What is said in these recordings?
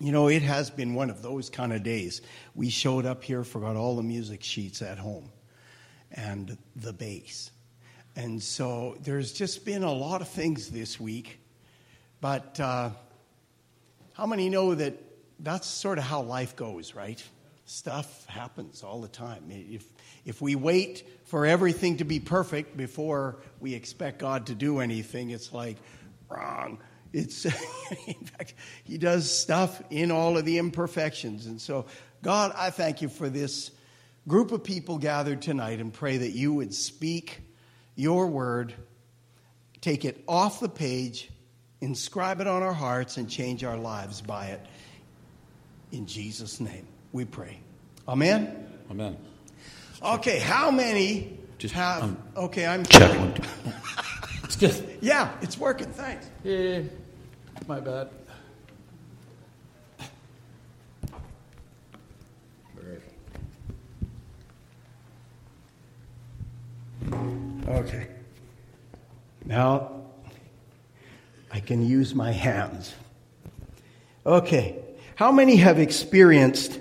You know, it has been one of those kind of days. We showed up here, forgot all the music sheets at home and the bass. And so there's just been a lot of things this week. But uh, how many know that that's sort of how life goes, right? Stuff happens all the time. If, if we wait for everything to be perfect before we expect God to do anything, it's like, wrong. It's in fact, he does stuff in all of the imperfections. And so, God, I thank you for this group of people gathered tonight and pray that you would speak your word, take it off the page, inscribe it on our hearts, and change our lives by it. In Jesus' name, we pray. Amen. Amen. Okay, how many Just, have? um, okay, I'm Check one, two. It's good. Yeah, it's working. Thanks. Yeah, my bad. Okay. Now, I can use my hands. Okay. How many have experienced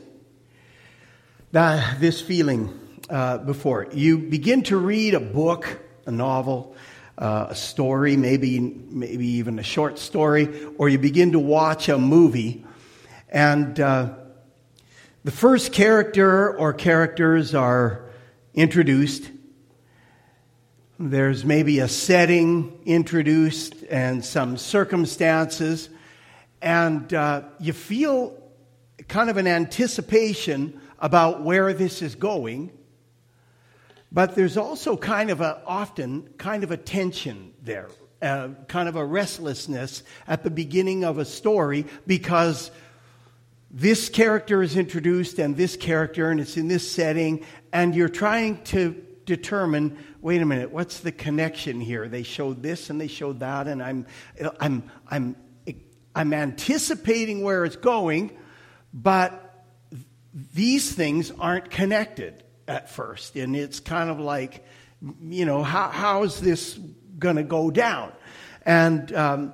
that, this feeling uh, before? You begin to read a book, a novel, uh, a story, maybe, maybe even a short story, or you begin to watch a movie, and uh, the first character or characters are introduced. There's maybe a setting introduced and some circumstances, and uh, you feel kind of an anticipation about where this is going. But there's also kind of a, often, kind of a tension there, uh, kind of a restlessness at the beginning of a story because this character is introduced and this character, and it's in this setting, and you're trying to determine wait a minute, what's the connection here? They showed this and they showed that, and I'm, I'm, I'm, I'm anticipating where it's going, but these things aren't connected at first. And it's kind of like, you know, how, how is this going to go down? And um,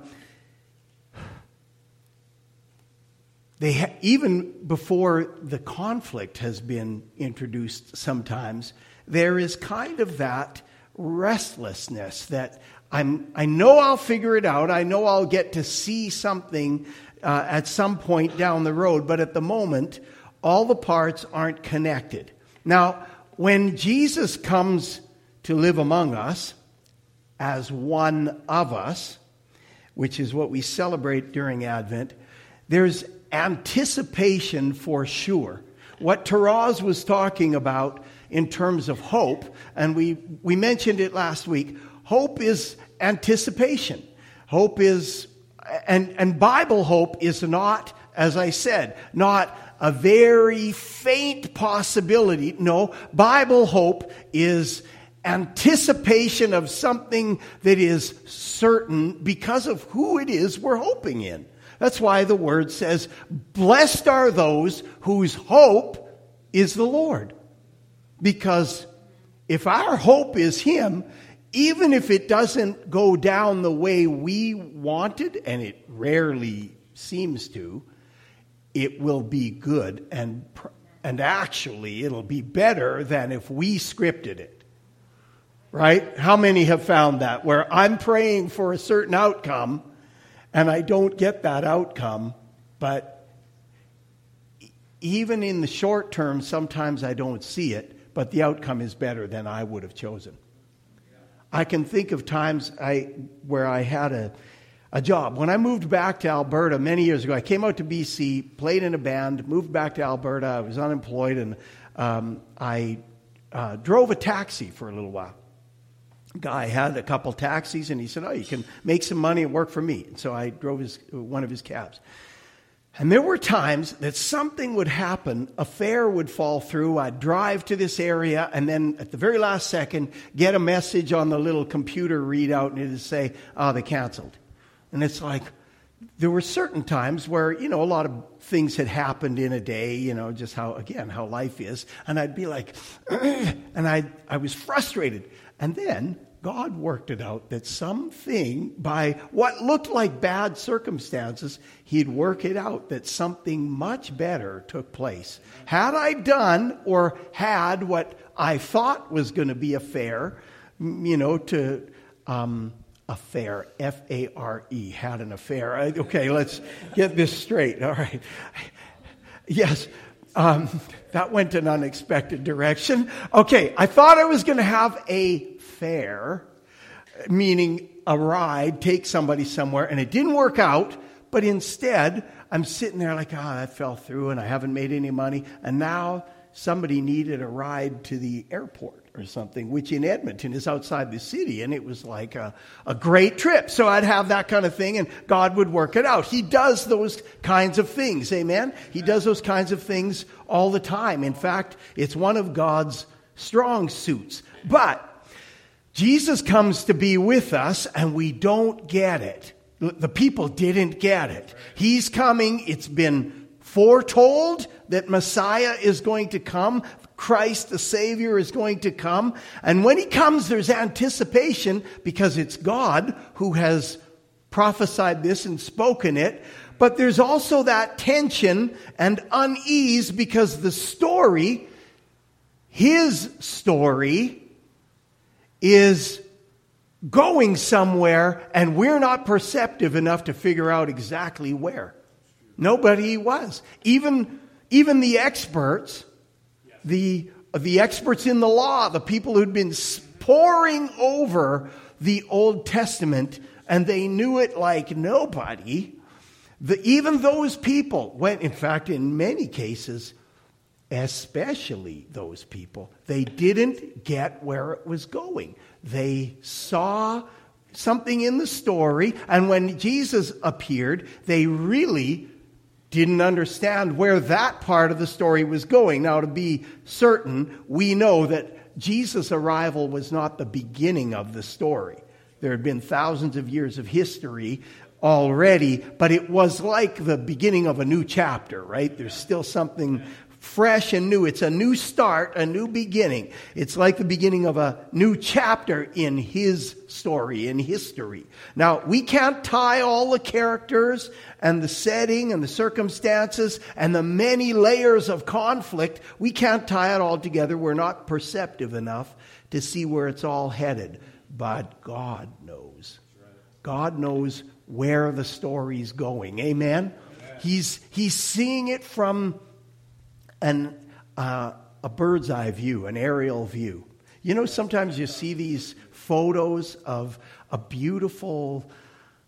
they ha- even before the conflict has been introduced, sometimes there is kind of that restlessness that I'm, I know I'll figure it out. I know I'll get to see something uh, at some point down the road, but at the moment, all the parts aren't connected. Now, when Jesus comes to live among us as one of us, which is what we celebrate during Advent, there's anticipation for sure. What Taraz was talking about in terms of hope, and we, we mentioned it last week, hope is anticipation. Hope is, and, and Bible hope is not, as I said, not a very faint possibility. No, Bible hope is anticipation of something that is certain because of who it is we're hoping in. That's why the word says, Blessed are those whose hope is the Lord. Because if our hope is Him, even if it doesn't go down the way we wanted, and it rarely seems to, it will be good and, and actually it'll be better than if we scripted it. Right? How many have found that? Where I'm praying for a certain outcome and I don't get that outcome, but even in the short term, sometimes I don't see it, but the outcome is better than I would have chosen. I can think of times I, where I had a, a job. When I moved back to Alberta many years ago, I came out to BC, played in a band, moved back to Alberta. I was unemployed, and um, I uh, drove a taxi for a little while. Guy had a couple taxis, and he said, "Oh, you can make some money and work for me." And so I drove his, one of his cabs. And there were times that something would happen, a fare would fall through, I'd drive to this area, and then at the very last second, get a message on the little computer readout, and it'd say, "Oh, they canceled." And it's like, there were certain times where, you know, a lot of things had happened in a day, you know, just how, again, how life is. And I'd be like, and I, I was frustrated. And then God worked it out that something, by what looked like bad circumstances, He'd work it out that something much better took place. Had I done or had what I thought was going to be a fair, you know, to um, affair, F A R E, had an affair. Okay, let's get this straight. All right. Yes, um, that went an unexpected direction. Okay, I thought I was going to have a fare, meaning a ride, take somebody somewhere, and it didn't work out, but instead, I'm sitting there like, ah, oh, that fell through and I haven't made any money, and now somebody needed a ride to the airport or something, which in Edmonton is outside the city, and it was like a, a great trip. So I'd have that kind of thing, and God would work it out. He does those kinds of things, amen? He does those kinds of things all the time. In fact, it's one of God's strong suits. But Jesus comes to be with us, and we don't get it. The people didn't get it. He's coming, it's been foretold that Messiah is going to come. Christ, the Savior, is going to come. And when he comes, there's anticipation because it's God who has prophesied this and spoken it. But there's also that tension and unease because the story, his story, is going somewhere and we're not perceptive enough to figure out exactly where. Nobody was. Even, even the experts the, the experts in the law, the people who'd been poring over the Old Testament, and they knew it like nobody. The, even those people went, in fact, in many cases, especially those people, they didn't get where it was going. They saw something in the story, and when Jesus appeared, they really didn't understand where that part of the story was going. Now, to be certain, we know that Jesus' arrival was not the beginning of the story. There had been thousands of years of history already, but it was like the beginning of a new chapter, right? There's still something fresh and new. It's a new start, a new beginning. It's like the beginning of a new chapter in his story, in history. Now, we can't tie all the characters and the setting and the circumstances and the many layers of conflict. We can't tie it all together. We're not perceptive enough to see where it's all headed. But God knows. God knows where the story's going. Amen? He's, he's seeing it from an, uh, a bird's eye view, an aerial view. You know, sometimes you see these photos of a beautiful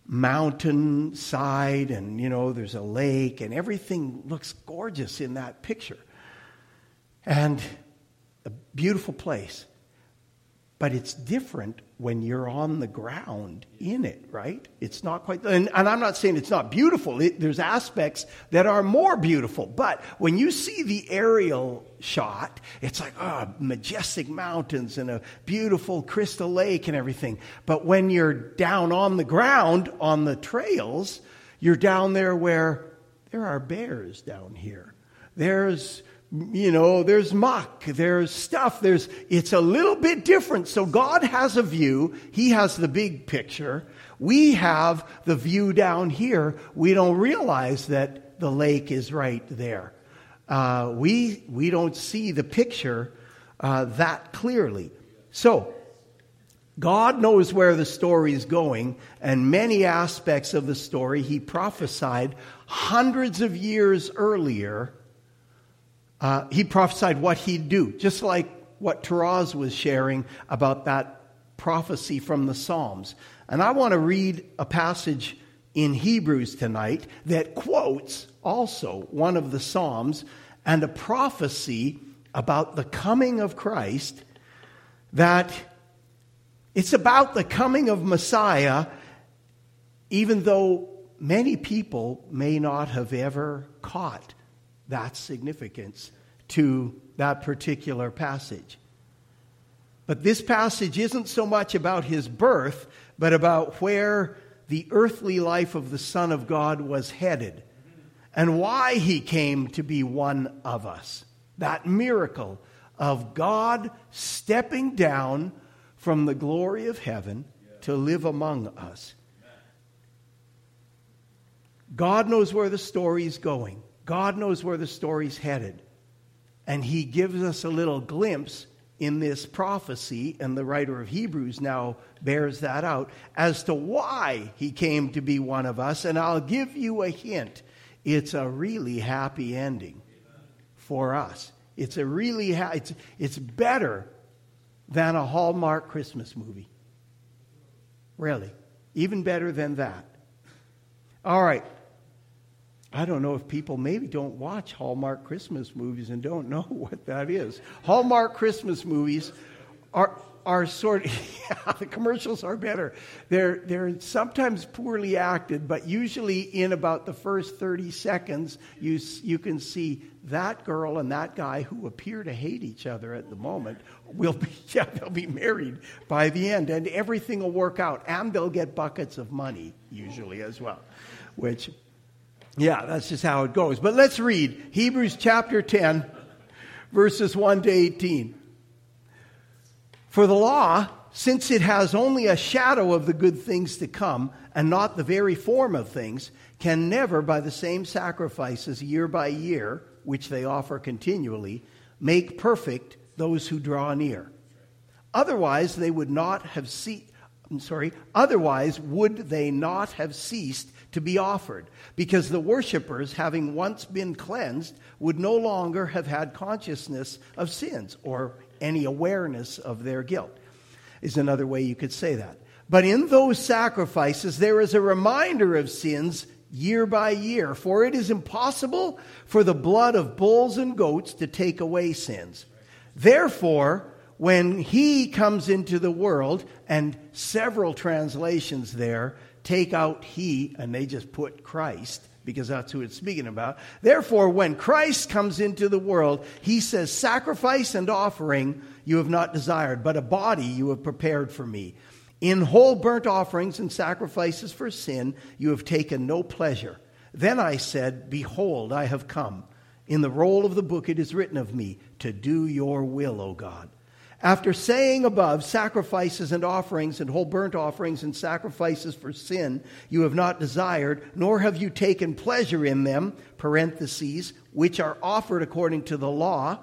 mountain side, and, you know, there's a lake, and everything looks gorgeous in that picture. And a beautiful place. But it's different when you're on the ground in it, right? It's not quite, and, and I'm not saying it's not beautiful. It, there's aspects that are more beautiful. But when you see the aerial shot, it's like, oh, majestic mountains and a beautiful crystal lake and everything. But when you're down on the ground on the trails, you're down there where there are bears down here. There's you know, there's muck, there's stuff, there's, it's a little bit different. So God has a view, He has the big picture. We have the view down here. We don't realize that the lake is right there. Uh, we, we don't see the picture uh, that clearly. So, God knows where the story is going, and many aspects of the story He prophesied hundreds of years earlier uh, he prophesied what he'd do, just like what Taraz was sharing about that prophecy from the Psalms. And I want to read a passage in Hebrews tonight that quotes also one of the Psalms and a prophecy about the coming of Christ that it's about the coming of Messiah, even though many people may not have ever caught that significance to that particular passage. But this passage isn't so much about his birth, but about where the earthly life of the Son of God was headed and why he came to be one of us. That miracle of God stepping down from the glory of heaven to live among us. God knows where the story is going. God knows where the story's headed. And he gives us a little glimpse in this prophecy, and the writer of Hebrews now bears that out, as to why he came to be one of us. And I'll give you a hint it's a really happy ending for us. It's a really ha- it's, it's better than a Hallmark Christmas movie. Really. Even better than that. All right. I don't know if people maybe don't watch Hallmark Christmas movies and don't know what that is. Hallmark Christmas movies are are sort of, yeah, the commercials are better. They're, they're sometimes poorly acted, but usually in about the first 30 seconds, you, you can see that girl and that guy who appear to hate each other at the moment will be, yeah, they'll be married by the end, and everything will work out, and they'll get buckets of money, usually as well, which yeah, that's just how it goes. But let's read Hebrews chapter 10, verses 1 to 18. For the law, since it has only a shadow of the good things to come and not the very form of things, can never, by the same sacrifices year by year, which they offer continually, make perfect those who draw near. Otherwise, they would not have ceased. I'm sorry, otherwise would they not have ceased to be offered, because the worshippers, having once been cleansed, would no longer have had consciousness of sins or any awareness of their guilt, is another way you could say that. But in those sacrifices, there is a reminder of sins year by year, for it is impossible for the blood of bulls and goats to take away sins. Therefore, when he comes into the world, and several translations there take out he and they just put Christ because that's who it's speaking about. Therefore, when Christ comes into the world, he says, Sacrifice and offering you have not desired, but a body you have prepared for me. In whole burnt offerings and sacrifices for sin you have taken no pleasure. Then I said, Behold, I have come. In the roll of the book it is written of me, to do your will, O God. After saying above, sacrifices and offerings and whole burnt offerings and sacrifices for sin you have not desired, nor have you taken pleasure in them, parentheses, which are offered according to the law,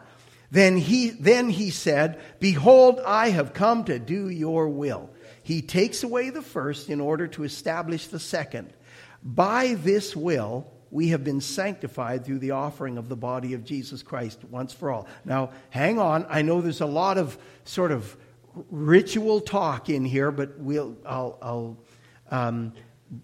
then he, then he said, Behold, I have come to do your will. He takes away the first in order to establish the second. By this will, we have been sanctified through the offering of the body of Jesus Christ once for all. Now, hang on. I know there's a lot of sort of ritual talk in here, but we'll, I'll, I'll um,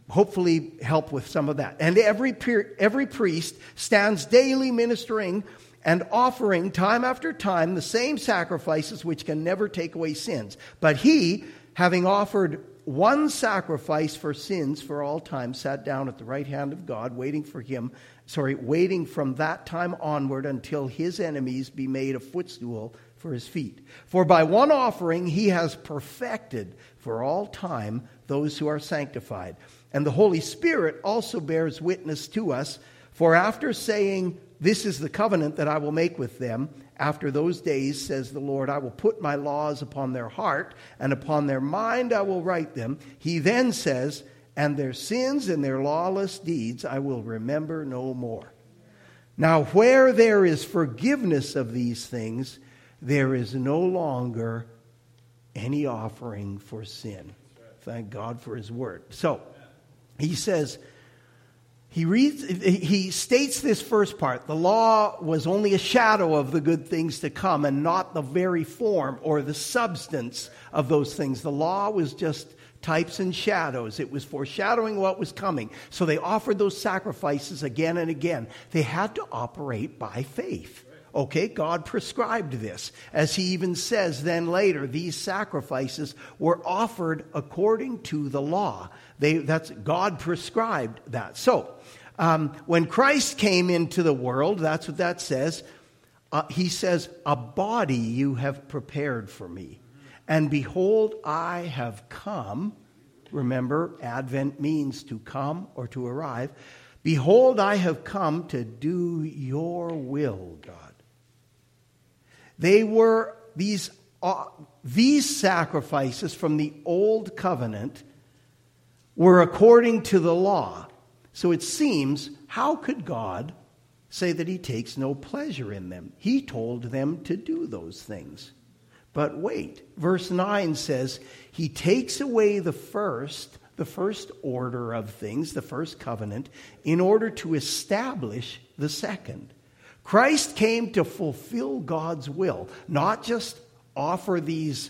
hopefully help with some of that. And every, every priest stands daily ministering and offering time after time the same sacrifices which can never take away sins. But he, having offered one sacrifice for sins for all time, sat down at the right hand of God, waiting for him, sorry, waiting from that time onward until his enemies be made a footstool for his feet. For by one offering he has perfected for all time those who are sanctified. And the Holy Spirit also bears witness to us, for after saying, This is the covenant that I will make with them, after those days, says the Lord, I will put my laws upon their heart, and upon their mind I will write them. He then says, And their sins and their lawless deeds I will remember no more. Now, where there is forgiveness of these things, there is no longer any offering for sin. Thank God for his word. So, he says, he reads he states this first part. The law was only a shadow of the good things to come and not the very form or the substance of those things. The law was just types and shadows. It was foreshadowing what was coming. So they offered those sacrifices again and again. They had to operate by faith Okay, God prescribed this. As he even says then later, these sacrifices were offered according to the law. They, that's, God prescribed that. So, um, when Christ came into the world, that's what that says, uh, he says, A body you have prepared for me. And behold, I have come. Remember, Advent means to come or to arrive. Behold, I have come to do your will, God. They were, these uh, these sacrifices from the old covenant were according to the law. So it seems, how could God say that he takes no pleasure in them? He told them to do those things. But wait, verse 9 says, He takes away the first, the first order of things, the first covenant, in order to establish the second. Christ came to fulfill God's will, not just offer these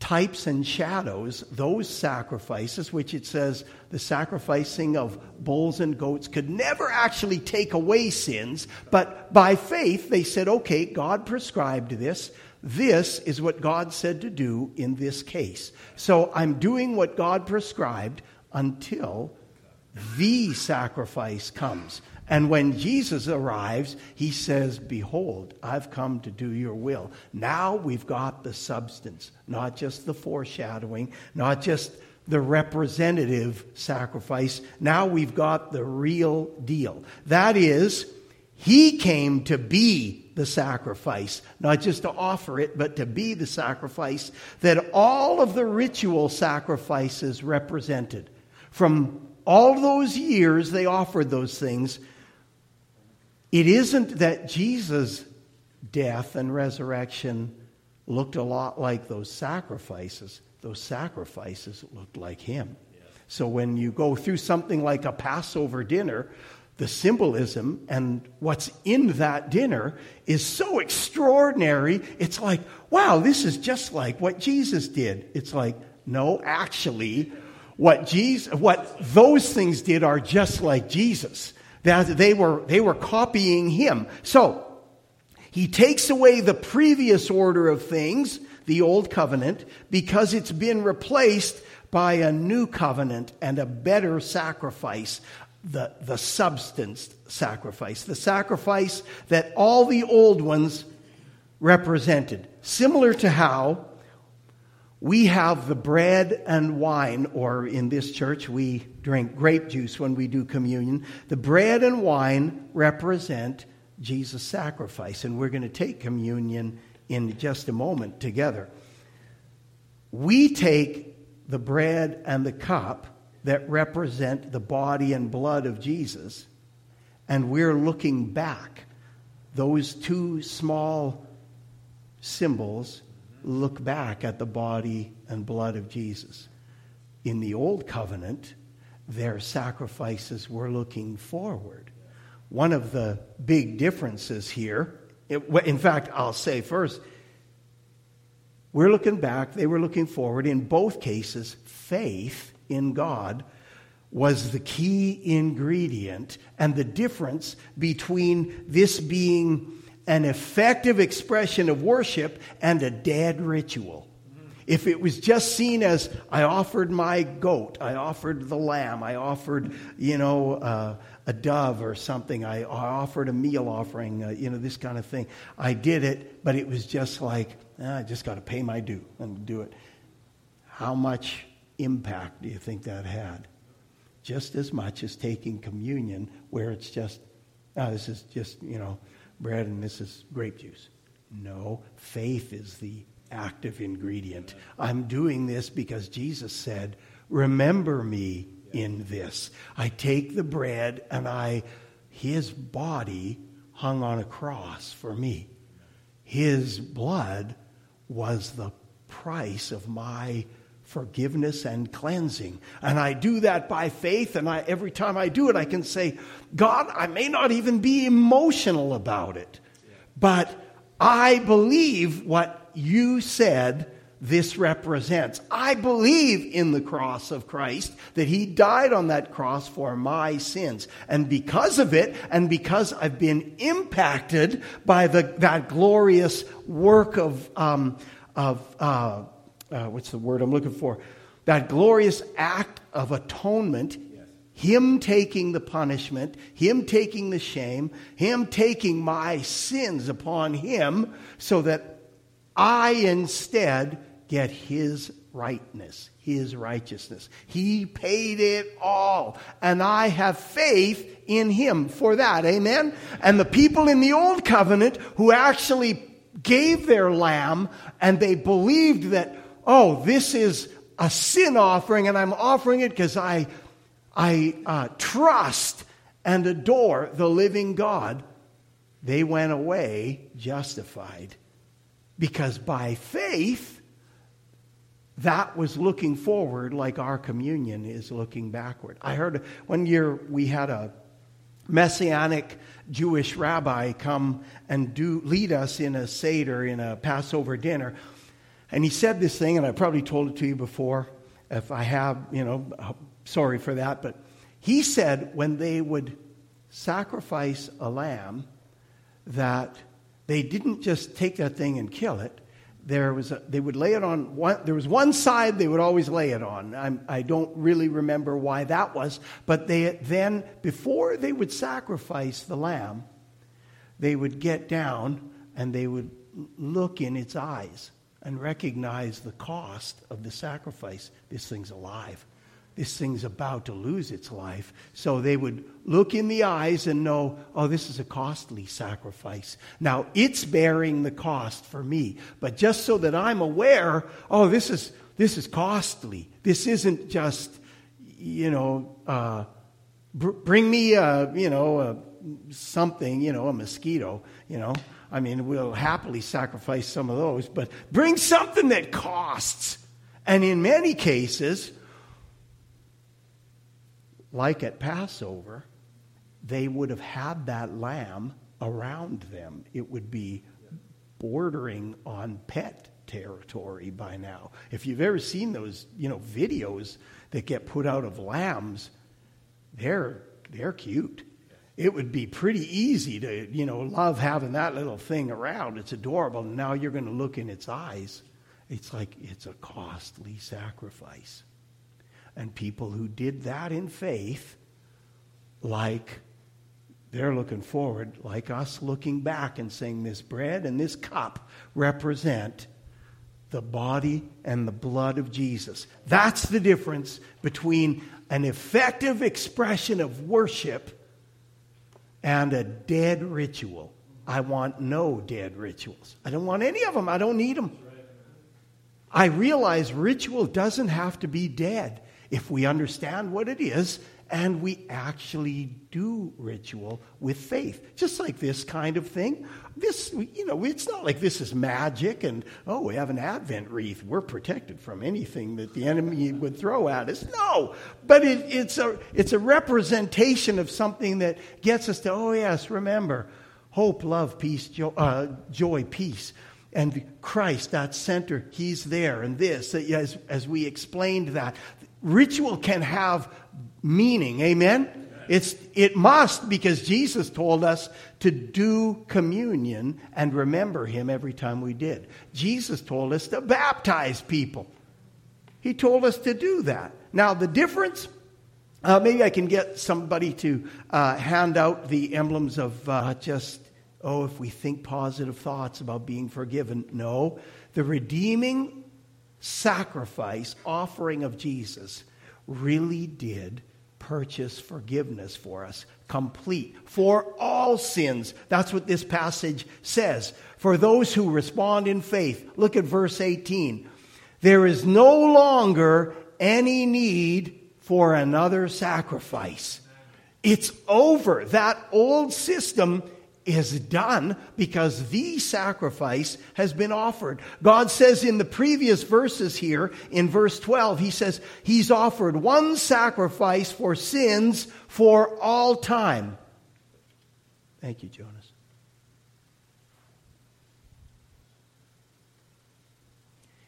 types and shadows, those sacrifices, which it says the sacrificing of bulls and goats could never actually take away sins, but by faith they said, okay, God prescribed this. This is what God said to do in this case. So I'm doing what God prescribed until the sacrifice comes. And when Jesus arrives, he says, Behold, I've come to do your will. Now we've got the substance, not just the foreshadowing, not just the representative sacrifice. Now we've got the real deal. That is, he came to be the sacrifice, not just to offer it, but to be the sacrifice that all of the ritual sacrifices represented. From all those years they offered those things it isn't that Jesus' death and resurrection looked a lot like those sacrifices. Those sacrifices looked like him. So when you go through something like a Passover dinner, the symbolism and what's in that dinner is so extraordinary. It's like, wow, this is just like what Jesus did. It's like, no, actually, what Jesus, what those things did are just like Jesus. That they were, they were copying him. So, he takes away the previous order of things, the old covenant, because it's been replaced by a new covenant and a better sacrifice, the, the substance sacrifice, the sacrifice that all the old ones represented. Similar to how we have the bread and wine, or in this church, we drink grape juice when we do communion. The bread and wine represent Jesus' sacrifice, and we're going to take communion in just a moment together. We take the bread and the cup that represent the body and blood of Jesus, and we're looking back. Those two small symbols look back at the body and blood of Jesus. In the old covenant, their sacrifices were looking forward. One of the big differences here, in fact, I'll say first, we're looking back, they were looking forward. In both cases, faith in God was the key ingredient and the difference between this being an effective expression of worship and a dead ritual. If it was just seen as I offered my goat, I offered the lamb, I offered, you know, uh, a dove or something, I, I offered a meal offering, uh, you know, this kind of thing. I did it, but it was just like, ah, I just got to pay my due and do it. How much impact do you think that had? Just as much as taking communion, where it's just, oh, this is just, you know, bread and this is grape juice. No, faith is the active ingredient. I'm doing this because Jesus said, Remember me in this. I take the bread and I, his body hung on a cross for me. His blood was the price of my forgiveness and cleansing. And I do that by faith, and I, every time I do it, I can say, God, I may not even be emotional about it, but I believe what you said this represents. I believe in the cross of Christ, that He died on that cross for my sins. And because of it, and because I've been impacted by the, that glorious work of, um, of uh, uh, what's the word I'm looking for? That glorious act of atonement, Him taking the punishment, Him taking the shame, Him taking my sins upon Him, so that I instead get His rightness, His righteousness. He paid it all. And I have faith in Him for that. Amen? And the people in the Old Covenant who actually gave their lamb and they believed that, oh, this is a sin offering and I'm offering it because I, I uh, trust and adore the living God, they went away justified. Because by faith, that was looking forward like our communion is looking backward. I heard one year we had a messianic Jewish rabbi come and do lead us in a Seder, in a Passover dinner. And he said this thing, and I probably told it to you before. If I have, you know, sorry for that. But he said when they would sacrifice a lamb, that they didn't just take that thing and kill it. There was a, they would lay it on one, there was one side they would always lay it on. I'm, I do not really remember why that was, but they then, before they would sacrifice the lamb, they would get down and they would look in its eyes and recognize the cost of the sacrifice. This thing's alive this thing's about to lose its life. So they would look in the eyes and know, oh, this is a costly sacrifice. Now, it's bearing the cost for me. But just so that I'm aware, oh, this is, this is costly. This isn't just, you know, uh, br- bring me, a, you know, a, something, you know, a mosquito, you know. I mean, we'll happily sacrifice some of those, but bring something that costs. And in many cases, like at Passover, they would have had that lamb around them. It would be bordering on pet territory by now. If you've ever seen those, you know, videos that get put out of lambs, they're they're cute. It would be pretty easy to, you know, love having that little thing around. It's adorable. And now you're going to look in its eyes. It's like it's a costly sacrifice and people who did that in faith, like they're looking forward, like us looking back and saying, This bread and this cup represent the body and the blood of Jesus. That's the difference between an effective expression of worship and a dead ritual. I want no dead rituals. I don't want any of them. I don't need them. I realize ritual doesn't have to be dead if we understand what it is and we actually do ritual with faith. Just like this kind of thing. This, you know, it's not like this is magic and, oh, we have an Advent wreath. We're protected from anything that the enemy would throw at us. No, but it, it's, a, it's a representation of something that gets us to, oh, yes, remember hope, love, peace, joy, uh, joy peace and Christ, that center, He's there, and this, as, as we explained that, ritual can have meaning. Amen? It's, it must because Jesus told us to do communion and remember him every time we did. Jesus told us to baptize people. He told us to do that. Now, the difference, uh, maybe I can get somebody to uh, hand out the emblems of uh, just, oh, if we think positive thoughts about being forgiven. No. The redeeming sacrifice, offering of Jesus, really did purchase forgiveness for us, complete, for all sins. That's what this passage says. For those who respond in faith, look at verse 18. There is no longer any need for another sacrifice. It's over. That old system is done because the sacrifice has been offered. God says in the previous verses here, in verse 12, He says, He's offered one sacrifice for sins for all time. Thank you, Jonas.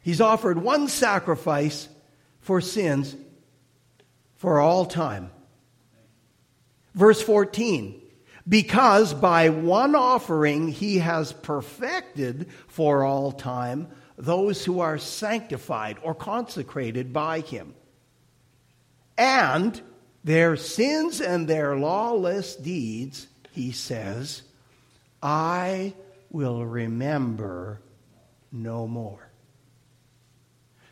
He's offered one sacrifice for sins for all time. Verse 14 because by one offering he has perfected for all time those who are sanctified or consecrated by him. And their sins and their lawless deeds, he says, I will remember no more.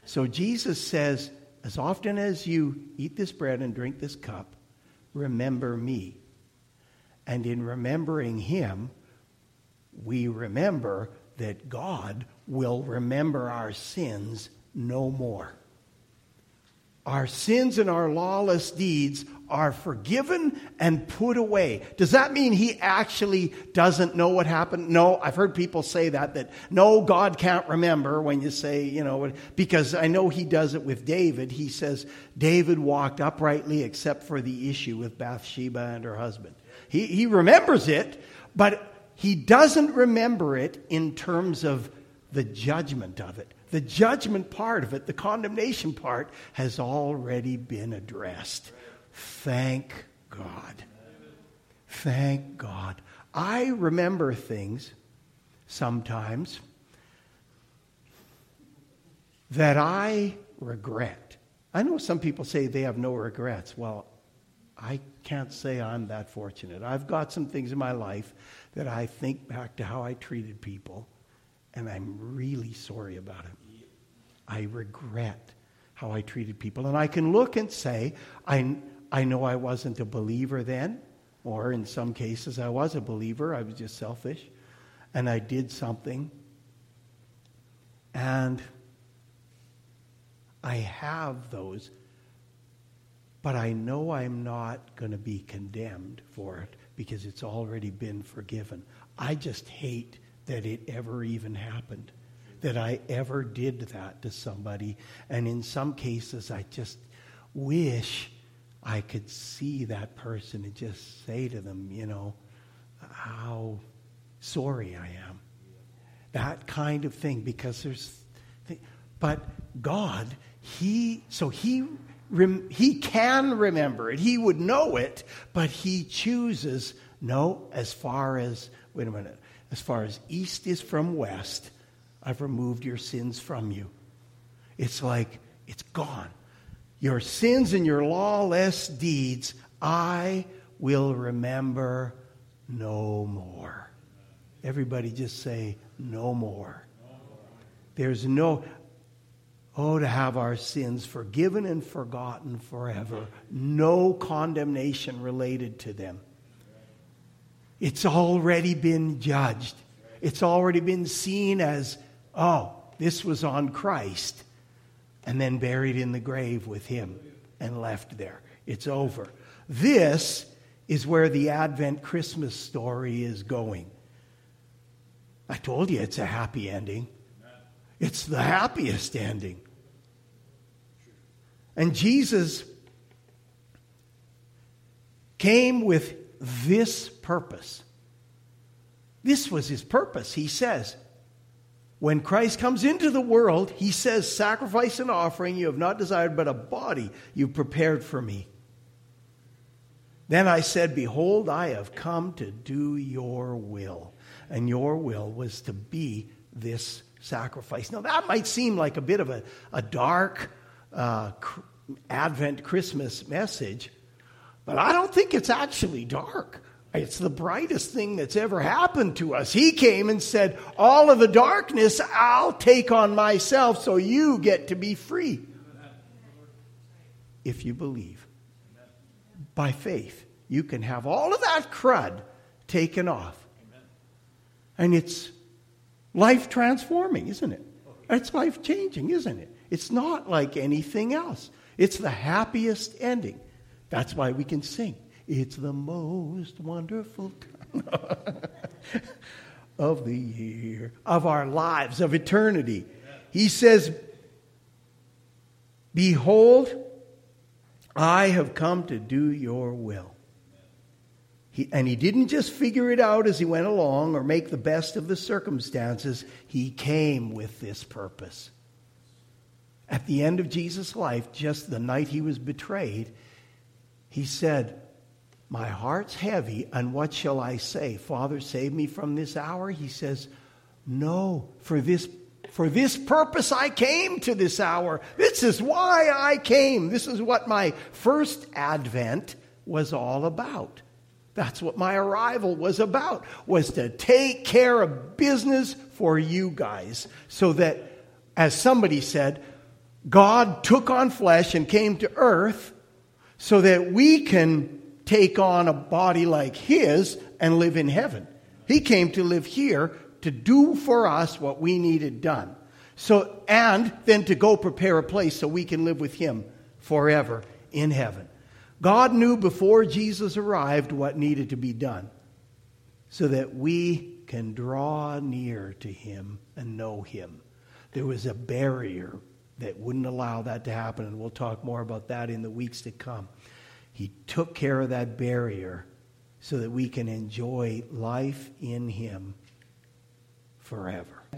So Jesus says, as often as you eat this bread and drink this cup, remember me. And in remembering him, we remember that God will remember our sins no more. Our sins and our lawless deeds are forgiven and put away. Does that mean he actually doesn't know what happened? No, I've heard people say that, that no, God can't remember when you say, you know, because I know he does it with David. He says, David walked uprightly except for the issue with Bathsheba and her husband. He, he remembers it, but he doesn't remember it in terms of the judgment of it. The judgment part of it, the condemnation part, has already been addressed. Thank God. Thank God. I remember things sometimes that I regret. I know some people say they have no regrets. Well, I can't say I'm that fortunate. I've got some things in my life that I think back to how I treated people and I'm really sorry about it. I regret how I treated people. And I can look and say, I, I know I wasn't a believer then, or in some cases I was a believer, I was just selfish, and I did something. And I have those, but I know I'm not going to be condemned for it because it's already been forgiven. I just hate that it ever even happened, that I ever did that to somebody. And in some cases, I just wish I could see that person and just say to them, you know, how sorry I am. That kind of thing, because there's, but God, He, so He, He can remember it. He would know it, but He chooses, no, as far as, wait a minute, as far as east is from west, I've removed your sins from you. It's like it's gone. Your sins and your lawless deeds, I will remember no more. Everybody just say, no more. There's no, oh, to have our sins forgiven and forgotten forever. No condemnation related to them. It's already been judged. It's already been seen as, oh, this was on Christ, and then buried in the grave with him and left there. It's over. This is where the Advent Christmas story is going. I told you it's a happy ending. It's the happiest ending. And Jesus came with this purpose. This was his purpose. He says, when Christ comes into the world, he says, Sacrifice and offering you have not desired, but a body you prepared for me. Then I said, Behold, I have come to do your will. And your will was to be this sacrifice. Now, that might seem like a bit of a, a dark uh, Advent Christmas message, but I don't think it's actually dark. It's the brightest thing that's ever happened to us. He came and said, All of the darkness I'll take on myself so you get to be free. If you believe. By faith, you can have all of that crud taken off. And it's life transforming, isn't it? It's life changing, isn't it? It's not like anything else. It's the happiest ending. That's why we can sing. It's the most wonderful time of the year, of our lives, of eternity. He says, Behold, I have come to do your will. He, and he didn't just figure it out as he went along or make the best of the circumstances. He came with this purpose. At the end of Jesus' life, just the night he was betrayed, he said, My heart's heavy, and what shall I say? Father, save me from this hour? He says, No, for this for this purpose I came to this hour. This is why I came. This is what my first advent was all about. That's what my arrival was about, was to take care of business for you guys so that as somebody said, God took on flesh and came to earth so that we can take on a body like His and live in heaven. He came to live here to do for us what we needed done. So, and then to go prepare a place so we can live with him forever in heaven. God knew before Jesus arrived what needed to be done so that we can draw near to him and know him. There was a barrier that wouldn't allow that to happen, and we'll talk more about that in the weeks to come. He took care of that barrier so that we can enjoy life in him forever.